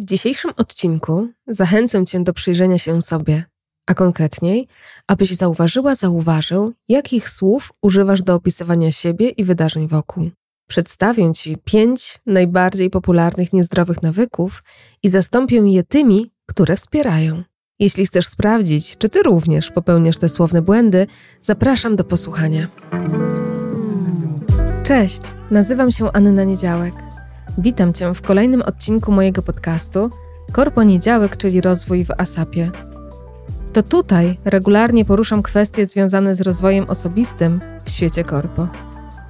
W dzisiejszym odcinku zachęcę Cię do przyjrzenia się sobie, a konkretniej, abyś zauważyła, zauważył, jakich słów używasz do opisywania siebie i wydarzeń wokół. Przedstawię Ci pięć najbardziej popularnych niezdrowych nawyków i zastąpię je tymi, które wspierają. Jeśli chcesz sprawdzić, czy Ty również popełniasz te słowne błędy, zapraszam do posłuchania. Cześć, nazywam się Anna Niedziałek. Witam Cię w kolejnym odcinku mojego podcastu Korponiedziałek, czyli rozwój w ASAPie. To tutaj regularnie poruszam kwestie związane z rozwojem osobistym w świecie korpo.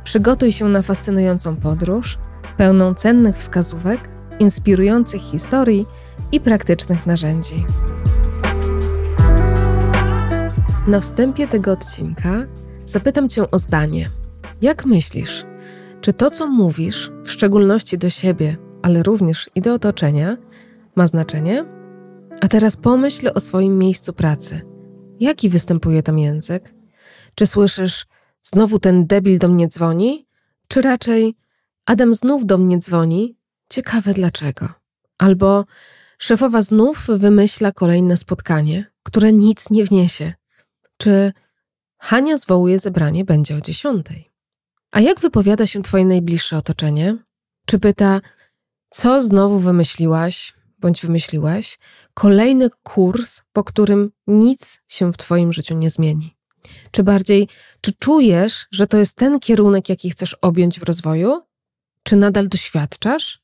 Przygotuj się na fascynującą podróż, pełną cennych wskazówek, inspirujących historii i praktycznych narzędzi. Na wstępie tego odcinka zapytam Cię o zdanie. Jak myślisz, czy to, co mówisz, w szczególności do siebie, ale również i do otoczenia, ma znaczenie? A teraz pomyśl o swoim miejscu pracy. Jaki występuje tam język? Czy słyszysz, znowu ten debil do mnie dzwoni? Czy raczej, Adam znów do mnie dzwoni? Ciekawe dlaczego. Albo szefowa znów wymyśla kolejne spotkanie, które nic nie wniesie. Czy Hania zwołuje zebranie będzie o dziesiątej? A jak wypowiada się Twoje najbliższe otoczenie? Czy pyta, co znowu wymyśliłaś bądź wymyśliłaś? Kolejny kurs, po którym nic się w Twoim życiu nie zmieni. Czy bardziej, czy czujesz, że to jest ten kierunek, jaki chcesz objąć w rozwoju? Czy nadal doświadczasz?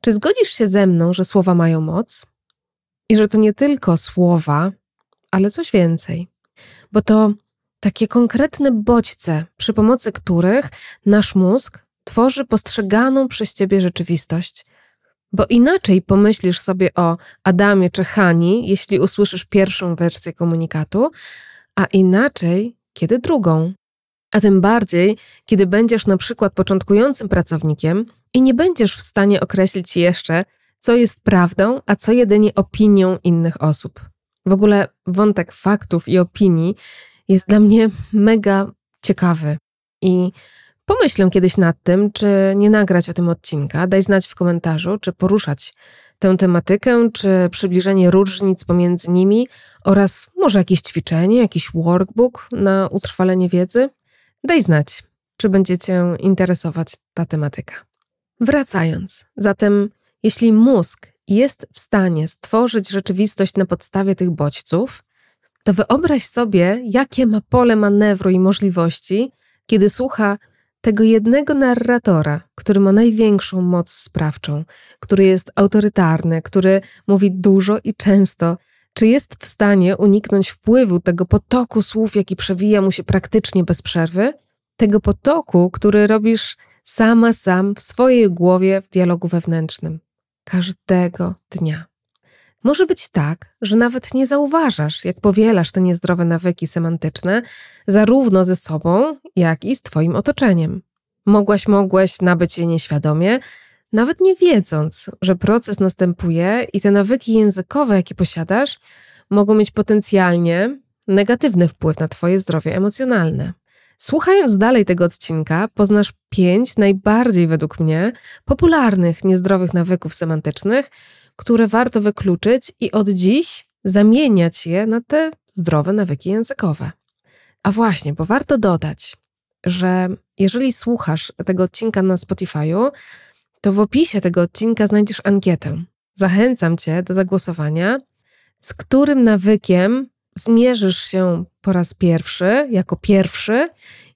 Czy zgodzisz się ze mną, że słowa mają moc? I że to nie tylko słowa, ale coś więcej. Bo to takie konkretne bodźce, przy pomocy których nasz mózg tworzy postrzeganą przez ciebie rzeczywistość. Bo inaczej pomyślisz sobie o Adamie czy Hani, jeśli usłyszysz pierwszą wersję komunikatu, a inaczej, kiedy drugą. A tym bardziej, kiedy będziesz na przykład początkującym pracownikiem i nie będziesz w stanie określić jeszcze, co jest prawdą, a co jedynie opinią innych osób. W ogóle wątek faktów i opinii jest dla mnie mega ciekawy. I pomyślę kiedyś nad tym, czy nie nagrać o tym odcinka. Daj znać w komentarzu, czy poruszać tę tematykę, czy przybliżenie różnic pomiędzy nimi oraz może jakieś ćwiczenie, jakiś workbook na utrwalenie wiedzy. Daj znać, czy będziecie interesować ta tematyka. Wracając, zatem jeśli mózg jest w stanie stworzyć rzeczywistość na podstawie tych bodźców, to wyobraź sobie, jakie ma pole manewru i możliwości, kiedy słucha tego jednego narratora, który ma największą moc sprawczą, który jest autorytarny, który mówi dużo i często, czy jest w stanie uniknąć wpływu tego potoku słów, jaki przewija mu się praktycznie bez przerwy, tego potoku, który robisz sama sam w swojej głowie w dialogu wewnętrznym, każdego dnia. Może być tak, że nawet nie zauważasz, jak powielasz te niezdrowe nawyki semantyczne, zarówno ze sobą, jak i z Twoim otoczeniem. Mogłaś, mogłeś nabyć je nieświadomie, nawet nie wiedząc, że proces następuje i te nawyki językowe, jakie posiadasz, mogą mieć potencjalnie negatywny wpływ na Twoje zdrowie emocjonalne. Słuchając dalej tego odcinka, poznasz pięć najbardziej według mnie popularnych niezdrowych nawyków semantycznych, które warto wykluczyć i od dziś zamieniać je na te zdrowe nawyki językowe. A właśnie, bo warto dodać, że jeżeli słuchasz tego odcinka na Spotify'u, to w opisie tego odcinka znajdziesz ankietę. Zachęcam Cię do zagłosowania, z którym nawykiem zmierzysz się po raz pierwszy, jako pierwszy,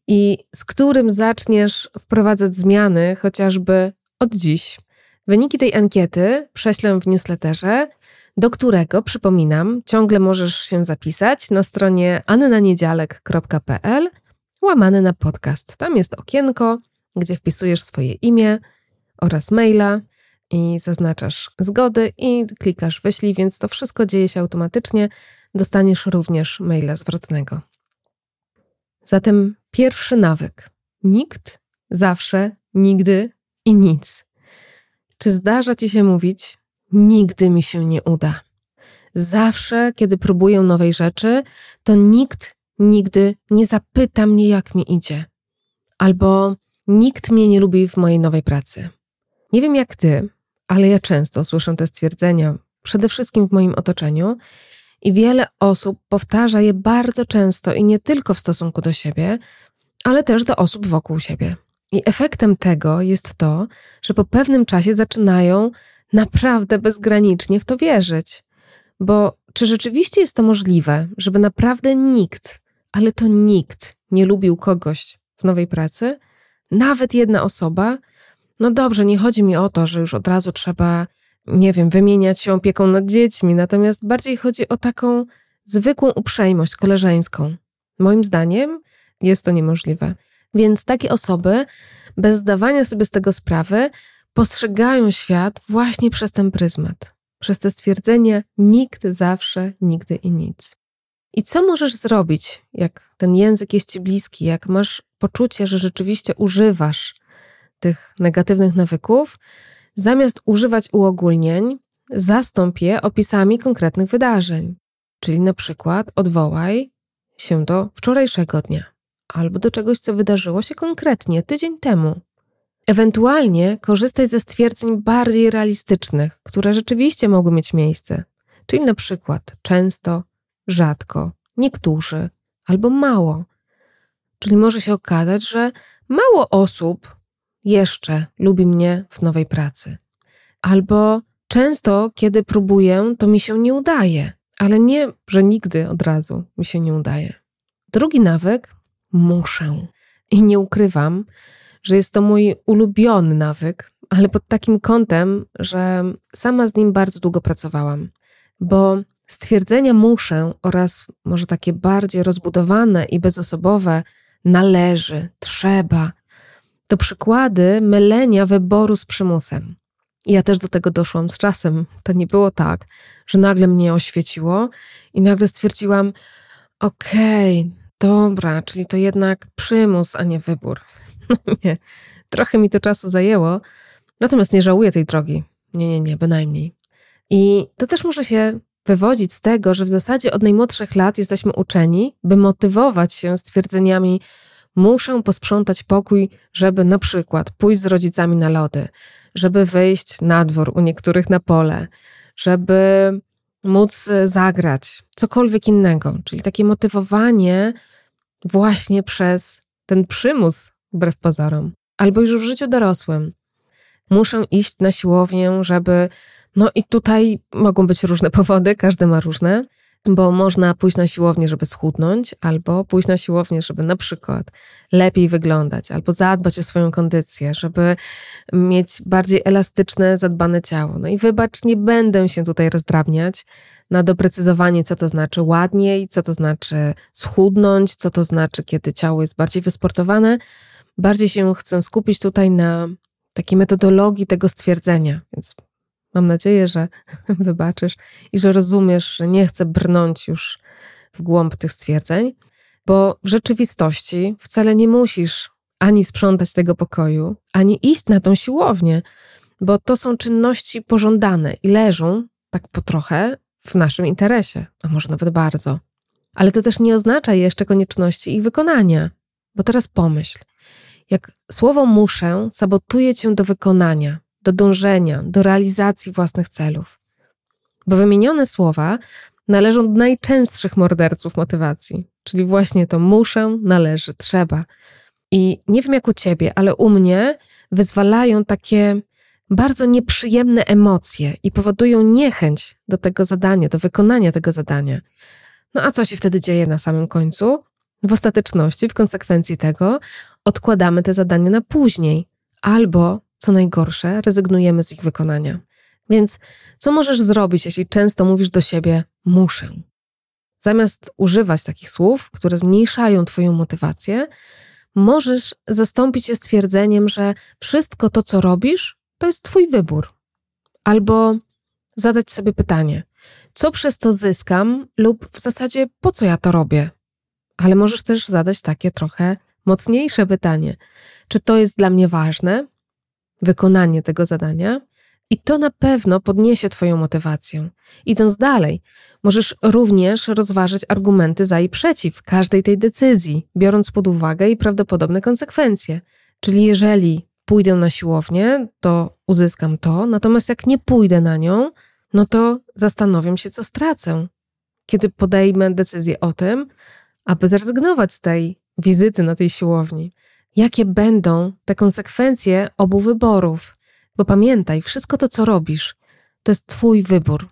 i z którym zaczniesz wprowadzać zmiany chociażby od dziś. Wyniki tej ankiety prześlę w newsletterze, do którego, przypominam, ciągle możesz się zapisać na stronie annaniedzialek.pl łamany na podcast. Tam jest okienko, gdzie wpisujesz swoje imię oraz maila i zaznaczasz zgody i klikasz wyślij, więc to wszystko dzieje się automatycznie. Dostaniesz również maila zwrotnego. Zatem pierwszy nawyk. Nikt, zawsze, nigdy i nic. Czy zdarza ci się mówić: Nigdy mi się nie uda? Zawsze, kiedy próbuję nowej rzeczy, to nikt nigdy nie zapyta mnie, jak mi idzie. Albo nikt mnie nie lubi w mojej nowej pracy. Nie wiem jak ty, ale ja często słyszę te stwierdzenia, przede wszystkim w moim otoczeniu, i wiele osób powtarza je bardzo często i nie tylko w stosunku do siebie, ale też do osób wokół siebie. I efektem tego jest to, że po pewnym czasie zaczynają naprawdę bezgranicznie w to wierzyć. Bo czy rzeczywiście jest to możliwe, żeby naprawdę nikt, ale to nikt nie lubił kogoś w nowej pracy? Nawet jedna osoba? No dobrze, nie chodzi mi o to, że już od razu trzeba, nie wiem, wymieniać się opieką nad dziećmi, natomiast bardziej chodzi o taką zwykłą uprzejmość koleżeńską. Moim zdaniem jest to niemożliwe. Więc takie osoby, bez zdawania sobie z tego sprawy, postrzegają świat właśnie przez ten pryzmat, przez te stwierdzenie nikt, zawsze, nigdy i nic. I co możesz zrobić, jak ten język jest ci bliski, jak masz poczucie, że rzeczywiście używasz tych negatywnych nawyków, zamiast używać uogólnień, zastąp je opisami konkretnych wydarzeń. Czyli na przykład odwołaj się do wczorajszego dnia albo do czegoś, co wydarzyło się konkretnie tydzień temu. Ewentualnie korzystaj ze stwierdzeń bardziej realistycznych, które rzeczywiście mogły mieć miejsce, czyli na przykład często, rzadko, niektórzy albo mało. Czyli może się okazać, że mało osób jeszcze lubi mnie w nowej pracy. Albo często, kiedy próbuję, to mi się nie udaje, ale nie, że nigdy od razu mi się nie udaje. Drugi nawyk muszę. I nie ukrywam, że jest to mój ulubiony nawyk, ale pod takim kątem, że sama z nim bardzo długo pracowałam, bo stwierdzenia muszę oraz może takie bardziej rozbudowane i bezosobowe należy, trzeba, to przykłady mylenia wyboru z przymusem. Ja też do tego doszłam z czasem. To nie było tak, że nagle mnie oświeciło i nagle stwierdziłam: Okej, okay, dobra, czyli to jednak przymus, a nie wybór. No nie, trochę mi to czasu zajęło, natomiast nie żałuję tej drogi. Nie, nie, nie, bynajmniej. I to też może się wywodzić z tego, że w zasadzie od najmłodszych lat jesteśmy uczeni, by motywować się stwierdzeniami: Muszę posprzątać pokój, żeby na przykład pójść z rodzicami na lody, żeby wyjść na dwór u niektórych na pole, żeby móc zagrać, cokolwiek innego. Czyli takie motywowanie właśnie przez ten przymus, wbrew pozorom, albo już w życiu dorosłym. Muszę iść na siłownię, żeby. No i tutaj mogą być różne powody, każdy ma różne, bo można pójść na siłownię, żeby schudnąć, albo pójść na siłownię, żeby na przykład lepiej wyglądać, albo zadbać o swoją kondycję, żeby mieć bardziej elastyczne, zadbane ciało. No i wybacz, nie będę się tutaj rozdrabniać na doprecyzowanie, co to znaczy ładniej, co to znaczy schudnąć, co to znaczy, kiedy ciało jest bardziej wysportowane. Bardziej się chcę skupić tutaj na takiej metodologii tego stwierdzenia, więc Mam nadzieję, że wybaczysz i że rozumiesz, że nie chcę brnąć już w głąb tych stwierdzeń, bo w rzeczywistości wcale nie musisz ani sprzątać tego pokoju, ani iść na tą siłownię, bo to są czynności pożądane i leżą tak po trochę w naszym interesie, a może nawet bardzo. Ale to też nie oznacza jeszcze konieczności ich wykonania, bo teraz pomyśl, jak słowo muszę sabotuje cię do wykonania, do dążenia, do realizacji własnych celów. Bo wymienione słowa należą do najczęstszych morderców motywacji, czyli właśnie to muszę, należy, trzeba. I nie wiem jak u ciebie, ale u mnie wyzwalają takie bardzo nieprzyjemne emocje i powodują niechęć do tego zadania, do wykonania tego zadania. No a co się wtedy dzieje na samym końcu? W ostateczności, w konsekwencji tego, odkładamy te zadania na później, albo co najgorsze, rezygnujemy z ich wykonania. Więc co możesz zrobić, jeśli często mówisz do siebie muszę? Zamiast używać takich słów, które zmniejszają Twoją motywację, możesz zastąpić je stwierdzeniem, że wszystko to, co robisz, to jest Twój wybór. Albo zadać sobie pytanie, co przez to zyskam, lub w zasadzie po co ja to robię? Ale możesz też zadać takie trochę mocniejsze pytanie: czy to jest dla mnie ważne? Wykonanie tego zadania, i to na pewno podniesie Twoją motywację. Idąc dalej, możesz również rozważyć argumenty za i przeciw każdej tej decyzji, biorąc pod uwagę jej prawdopodobne konsekwencje. Czyli jeżeli pójdę na siłownię, to uzyskam to, natomiast jak nie pójdę na nią, no to zastanowię się, co stracę. Kiedy podejmę decyzję o tym, aby zrezygnować z tej wizyty na tej siłowni. Jakie będą te konsekwencje obu wyborów? Bo pamiętaj, wszystko to, co robisz, to jest Twój wybór.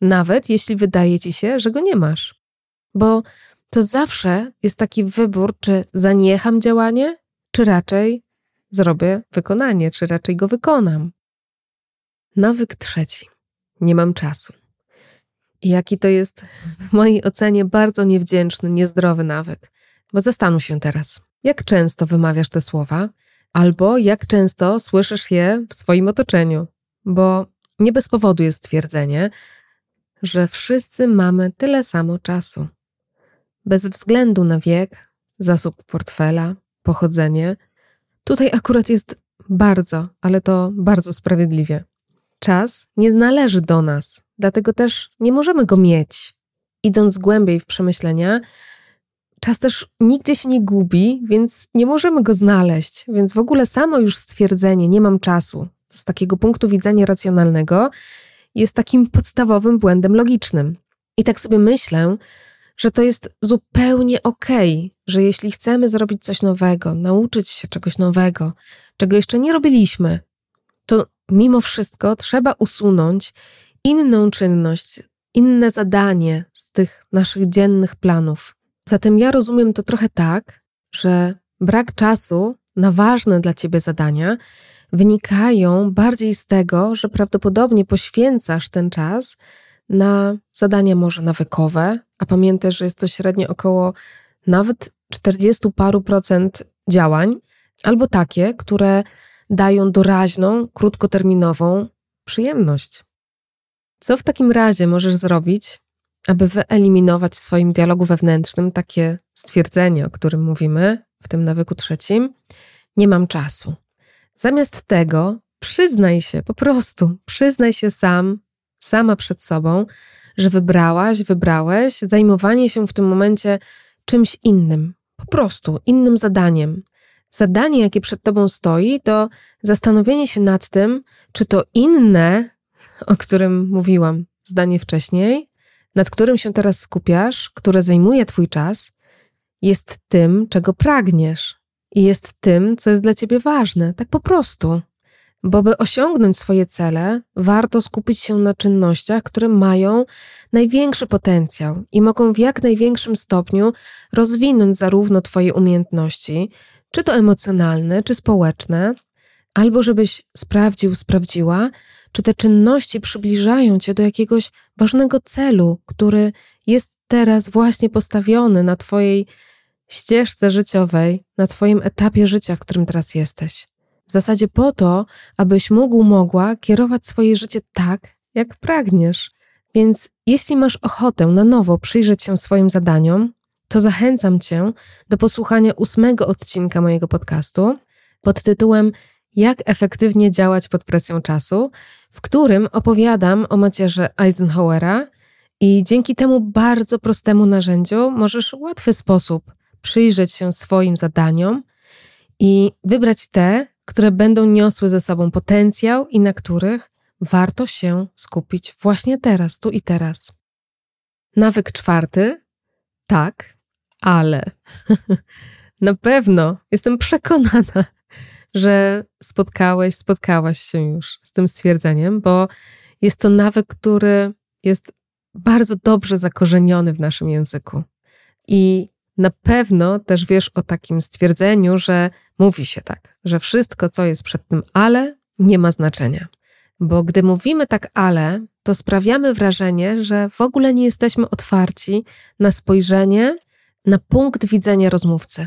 Nawet jeśli wydaje Ci się, że go nie masz. Bo to zawsze jest taki wybór, czy zaniecham działanie, czy raczej zrobię wykonanie, czy raczej go wykonam. Nawyk trzeci. Nie mam czasu. I jaki to jest w mojej ocenie bardzo niewdzięczny, niezdrowy nawyk. Bo zastanów się teraz, jak często wymawiasz te słowa, albo jak często słyszysz je w swoim otoczeniu. Bo nie bez powodu jest twierdzenie, że wszyscy mamy tyle samo czasu. Bez względu na wiek, zasób portfela, pochodzenie, tutaj akurat jest bardzo, ale to bardzo sprawiedliwie. Czas nie należy do nas, dlatego też nie możemy go mieć. Idąc głębiej w przemyślenia, czas też nigdzie się nie gubi, więc nie możemy go znaleźć. Więc w ogóle samo już stwierdzenie nie mam czasu z takiego punktu widzenia racjonalnego jest takim podstawowym błędem logicznym. I tak sobie myślę, że to jest zupełnie okej, okay, że jeśli chcemy zrobić coś nowego, nauczyć się czegoś nowego, czego jeszcze nie robiliśmy, to mimo wszystko trzeba usunąć inną czynność, inne zadanie z tych naszych dziennych planów. Zatem ja rozumiem to trochę tak, że brak czasu na ważne dla ciebie zadania wynikają bardziej z tego, że prawdopodobnie poświęcasz ten czas na zadania może nawykowe, a pamiętaj, że jest to średnio około nawet 40 paru procent działań, albo takie, które dają doraźną, krótkoterminową przyjemność. Co w takim razie możesz zrobić, aby wyeliminować w swoim dialogu wewnętrznym takie stwierdzenie, o którym mówimy w tym nawyku trzecim? Nie mam czasu. Zamiast tego przyznaj się, po prostu przyznaj się sam, sama przed sobą, że wybrałaś, wybrałeś zajmowanie się w tym momencie czymś innym, po prostu innym zadaniem. Zadanie, jakie przed tobą stoi, to zastanowienie się nad tym, czy to inne, o którym mówiłam zdanie wcześniej, nad którym się teraz skupiasz, które zajmuje twój czas, jest tym, czego pragniesz i jest tym, co jest dla ciebie ważne, tak po prostu. Bo by osiągnąć swoje cele, warto skupić się na czynnościach, które mają największy potencjał i mogą w jak największym stopniu rozwinąć zarówno Twoje umiejętności, czy to emocjonalne, czy społeczne, albo żebyś sprawdził, sprawdziła, czy te czynności przybliżają Cię do jakiegoś ważnego celu, który jest teraz właśnie postawiony na Twojej ścieżce życiowej, na Twoim etapie życia, w którym teraz jesteś. W zasadzie po to, abyś mógł, mogła kierować swoje życie tak, jak pragniesz. Więc jeśli masz ochotę na nowo przyjrzeć się swoim zadaniom, to zachęcam Cię do posłuchania ósmego odcinka mojego podcastu pod tytułem Jak efektywnie działać pod presją czasu, w którym opowiadam o macierze Eisenhowera i dzięki temu bardzo prostemu narzędziu możesz w łatwy sposób przyjrzeć się swoim zadaniom i wybrać te, które będą niosły ze sobą potencjał i na których warto się skupić właśnie teraz, tu i teraz. Nawyk czwarty. Tak, ale na pewno jestem przekonana, że spotkałeś, spotkałaś się już z tym stwierdzeniem, bo jest to nawyk, który jest bardzo dobrze zakorzeniony w naszym języku. I na pewno też wiesz o takim stwierdzeniu, że mówi się tak, że wszystko, co jest przed tym ale, nie ma znaczenia. Bo gdy mówimy tak ale, to sprawiamy wrażenie, że w ogóle nie jesteśmy otwarci na spojrzenie, na punkt widzenia rozmówcy.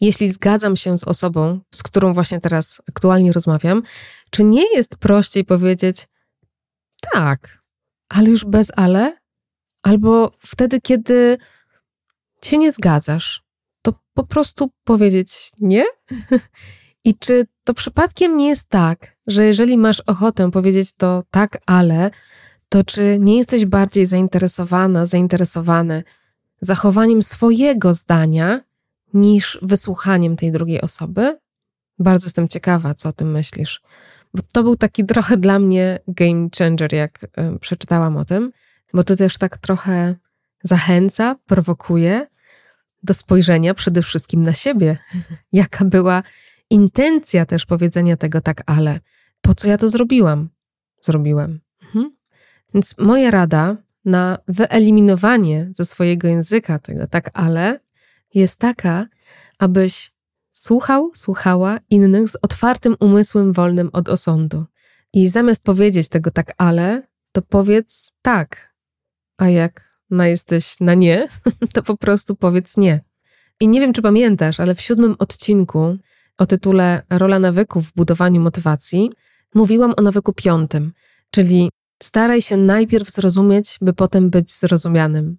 Jeśli zgadzam się z osobą, z którą właśnie teraz aktualnie rozmawiam, czy nie jest prościej powiedzieć tak, ale już bez ale? Albo wtedy, kiedy się nie zgadzasz, to po prostu powiedzieć nie? I czy to przypadkiem nie jest tak, że jeżeli masz ochotę powiedzieć to tak, ale, to czy nie jesteś bardziej zainteresowana, zainteresowany zachowaniem swojego zdania niż wysłuchaniem tej drugiej osoby? Bardzo jestem ciekawa, co o tym myślisz. Bo to był taki trochę dla mnie game changer, jak y, przeczytałam o tym, bo to też tak trochę zachęca, prowokuje do spojrzenia przede wszystkim na siebie. Jaka była intencja też powiedzenia tego tak, ale po co ja to zrobiłam? Zrobiłem. Mhm. Więc moja rada na wyeliminowanie ze swojego języka tego tak, ale jest taka, abyś słuchał, słuchała innych z otwartym umysłem wolnym od osądu. I zamiast powiedzieć tego tak, ale, to powiedz tak. A jak na jesteś na nie, to po prostu powiedz nie. I nie wiem, czy pamiętasz, ale w siódmym odcinku o tytule Rola nawyków w budowaniu motywacji mówiłam o nawyku piątym, czyli staraj się najpierw zrozumieć, by potem być zrozumianym.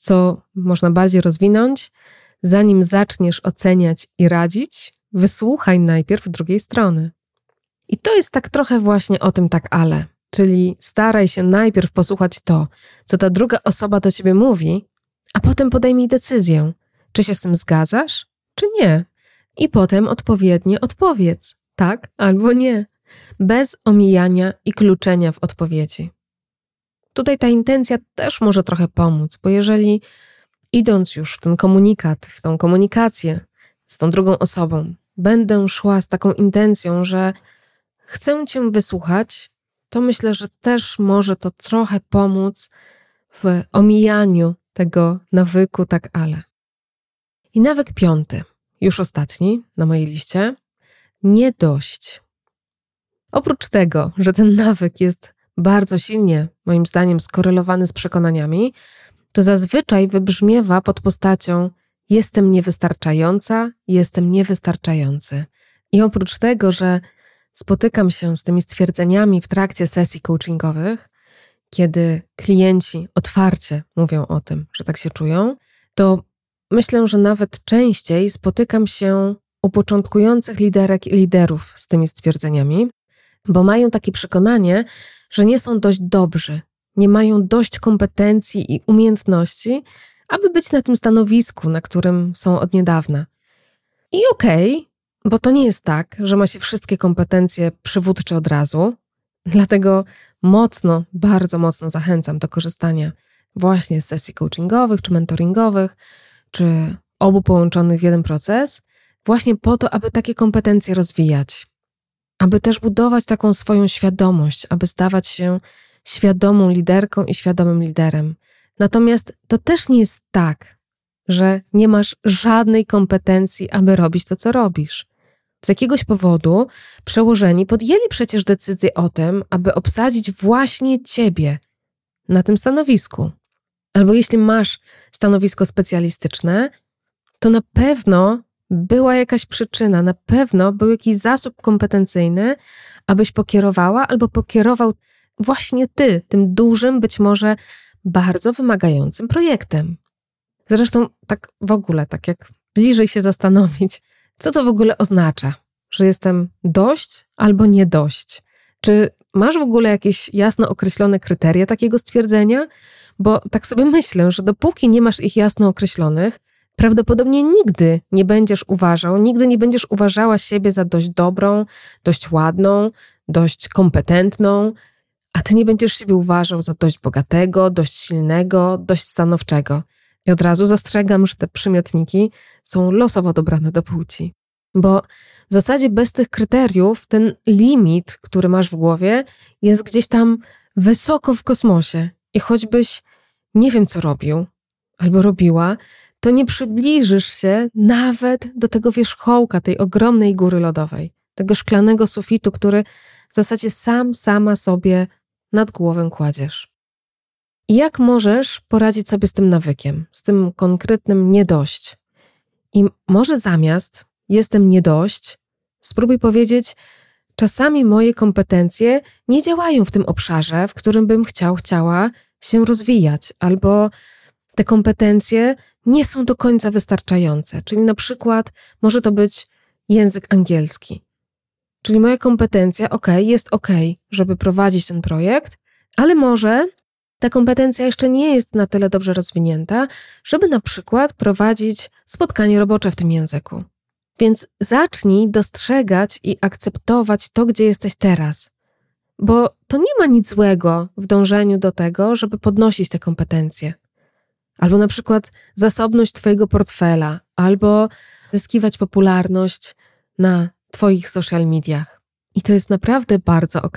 Co można bardziej rozwinąć, zanim zaczniesz oceniać i radzić, wysłuchaj najpierw drugiej strony. I to jest tak trochę właśnie o tym tak ale, czyli staraj się najpierw posłuchać to, co ta druga osoba do ciebie mówi, a potem podejmij decyzję, czy się z tym zgadzasz, czy nie. I potem odpowiednio odpowiedz tak albo nie, bez omijania i kluczenia w odpowiedzi. Tutaj ta intencja też może trochę pomóc, bo jeżeli idąc już w ten komunikat, w tą komunikację z tą drugą osobą, będę szła z taką intencją, że chcę Cię wysłuchać, to myślę, że też może to trochę pomóc w omijaniu tego nawyku, tak ale. I nawyk piąty, już ostatni na mojej liście, nie dość. Oprócz tego, że ten nawyk jest bardzo silnie, moim zdaniem, skorelowany z przekonaniami, to zazwyczaj wybrzmiewa pod postacią jestem niewystarczająca, jestem niewystarczający. I oprócz tego, że spotykam się z tymi stwierdzeniami w trakcie sesji coachingowych, kiedy klienci otwarcie mówią o tym, że tak się czują, to myślę, że nawet częściej spotykam się u początkujących liderek i liderów z tymi stwierdzeniami, bo mają takie przekonanie, że nie są dość dobrzy, nie mają dość kompetencji i umiejętności, aby być na tym stanowisku, na którym są od niedawna. I okej, okay, bo to nie jest tak, że ma się wszystkie kompetencje przywódcze od razu. Dlatego mocno, bardzo mocno zachęcam do korzystania właśnie z sesji coachingowych czy mentoringowych, czy obu połączonych w jeden proces, właśnie po to, aby takie kompetencje rozwijać, aby też budować taką swoją świadomość, aby stawać się świadomą liderką i świadomym liderem. Natomiast to też nie jest tak, że nie masz żadnej kompetencji, aby robić to, co robisz. Z jakiegoś powodu przełożeni podjęli przecież decyzję o tym, aby obsadzić właśnie ciebie na tym stanowisku. Albo jeśli masz stanowisko specjalistyczne, to na pewno była jakaś przyczyna, na pewno był jakiś zasób kompetencyjny, abyś pokierowała albo pokierował właśnie ty, tym dużym, być może bardzo wymagającym projektem. Zresztą, tak w ogóle, tak jak bliżej się zastanowić, co to w ogóle oznacza, że jestem dość albo nie dość. Czy masz w ogóle jakieś jasno określone kryteria takiego stwierdzenia? Bo tak sobie myślę, że dopóki nie masz ich jasno określonych, prawdopodobnie nigdy nie będziesz uważał, nigdy nie będziesz uważała siebie za dość dobrą, dość ładną, dość kompetentną, a ty nie będziesz siebie uważał za dość bogatego, dość silnego, dość stanowczego. I od razu zastrzegam, że te przymiotniki są losowo dobrane do płci. Bo w zasadzie bez tych kryteriów ten limit, który masz w głowie, jest gdzieś tam wysoko w kosmosie. I choćbyś nie wiem, co robił albo robiła, to nie przybliżysz się nawet do tego wierzchołka tej ogromnej góry lodowej, tego szklanego sufitu, który w zasadzie sam, sama sobie nad głowę kładziesz. I jak możesz poradzić sobie z tym nawykiem, z tym konkretnym niedość? I może zamiast jestem niedość, spróbuj powiedzieć, czasami moje kompetencje nie działają w tym obszarze, w którym bym chciał, chciała się rozwijać, albo te kompetencje nie są do końca wystarczające. Czyli na przykład może to być język angielski. Czyli moja kompetencja, ok, jest ok, żeby prowadzić ten projekt, ale może ta kompetencja jeszcze nie jest na tyle dobrze rozwinięta, żeby na przykład prowadzić spotkanie robocze w tym języku. Więc zacznij dostrzegać i akceptować to, gdzie jesteś teraz. Bo to nie ma nic złego w dążeniu do tego, żeby podnosić te kompetencje. Albo na przykład zasobność Twojego portfela, albo zyskiwać popularność na Twoich social mediach. I to jest naprawdę bardzo ok.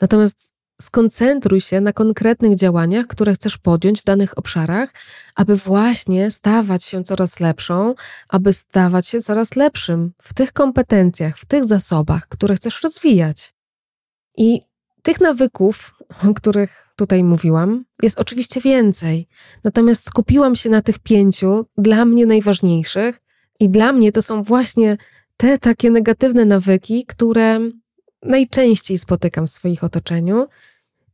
Natomiast skoncentruj się na konkretnych działaniach, które chcesz podjąć w danych obszarach, aby właśnie stawać się coraz lepszą, aby stawać się coraz lepszym w tych kompetencjach, w tych zasobach, które chcesz rozwijać. I tych nawyków, o których tutaj mówiłam, jest oczywiście więcej. Natomiast skupiłam się na tych pięciu, dla mnie najważniejszych, i dla mnie to są właśnie te takie negatywne nawyki, które najczęściej spotykam w swoich otoczeniu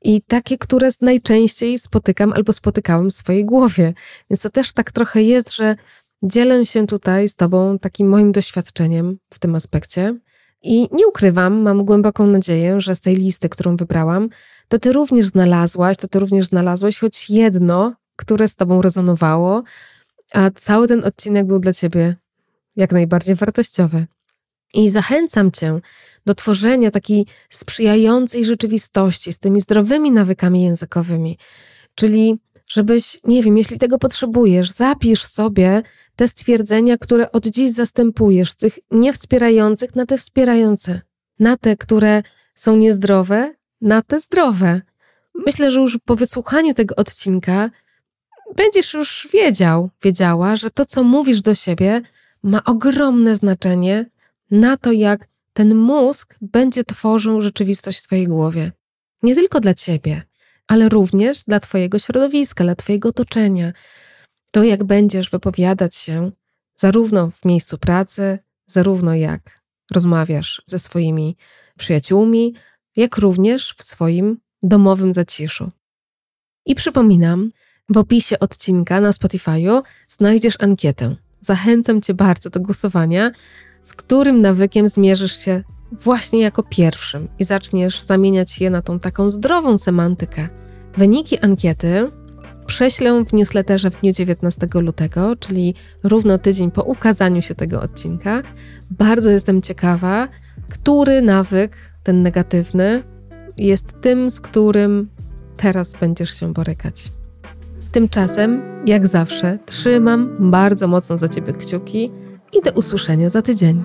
i takie, które najczęściej spotykam albo spotykałam w swojej głowie. Więc to też tak trochę jest, że dzielę się tutaj z Tobą takim moim doświadczeniem w tym aspekcie. I nie ukrywam, mam głęboką nadzieję, że z tej listy, którą wybrałam, to Ty również znalazłaś, to Ty również znalazłeś choć jedno, które z Tobą rezonowało, a cały ten odcinek był dla Ciebie jak najbardziej wartościowy. I zachęcam Cię do tworzenia takiej sprzyjającej rzeczywistości z tymi zdrowymi nawykami językowymi. Czyli, żebyś, nie wiem, jeśli tego potrzebujesz, zapisz sobie te stwierdzenia, które od dziś zastępujesz, tych niewspierających na te wspierające, na te, które są niezdrowe, na te zdrowe. Myślę, że już po wysłuchaniu tego odcinka będziesz już wiedział, wiedziała, że to, co mówisz do siebie, ma ogromne znaczenie na to, jak ten mózg będzie tworzył rzeczywistość w Twojej głowie. Nie tylko dla Ciebie, ale również dla Twojego środowiska, dla Twojego otoczenia. To, jak będziesz wypowiadać się zarówno w miejscu pracy, zarówno jak rozmawiasz ze swoimi przyjaciółmi, jak również w swoim domowym zaciszu. I przypominam, w opisie odcinka na Spotify'u znajdziesz ankietę. Zachęcam Cię bardzo do głosowania, z którym nawykiem zmierzysz się właśnie jako pierwszym i zaczniesz zamieniać je na tą taką zdrową semantykę. Wyniki ankiety prześlę w newsletterze w dniu 19 lutego, czyli równo tydzień po ukazaniu się tego odcinka. Bardzo jestem ciekawa, który nawyk, ten negatywny, jest tym, z którym teraz będziesz się borykać. Tymczasem, jak zawsze, trzymam bardzo mocno za Ciebie kciuki i do usłyszenia za tydzień.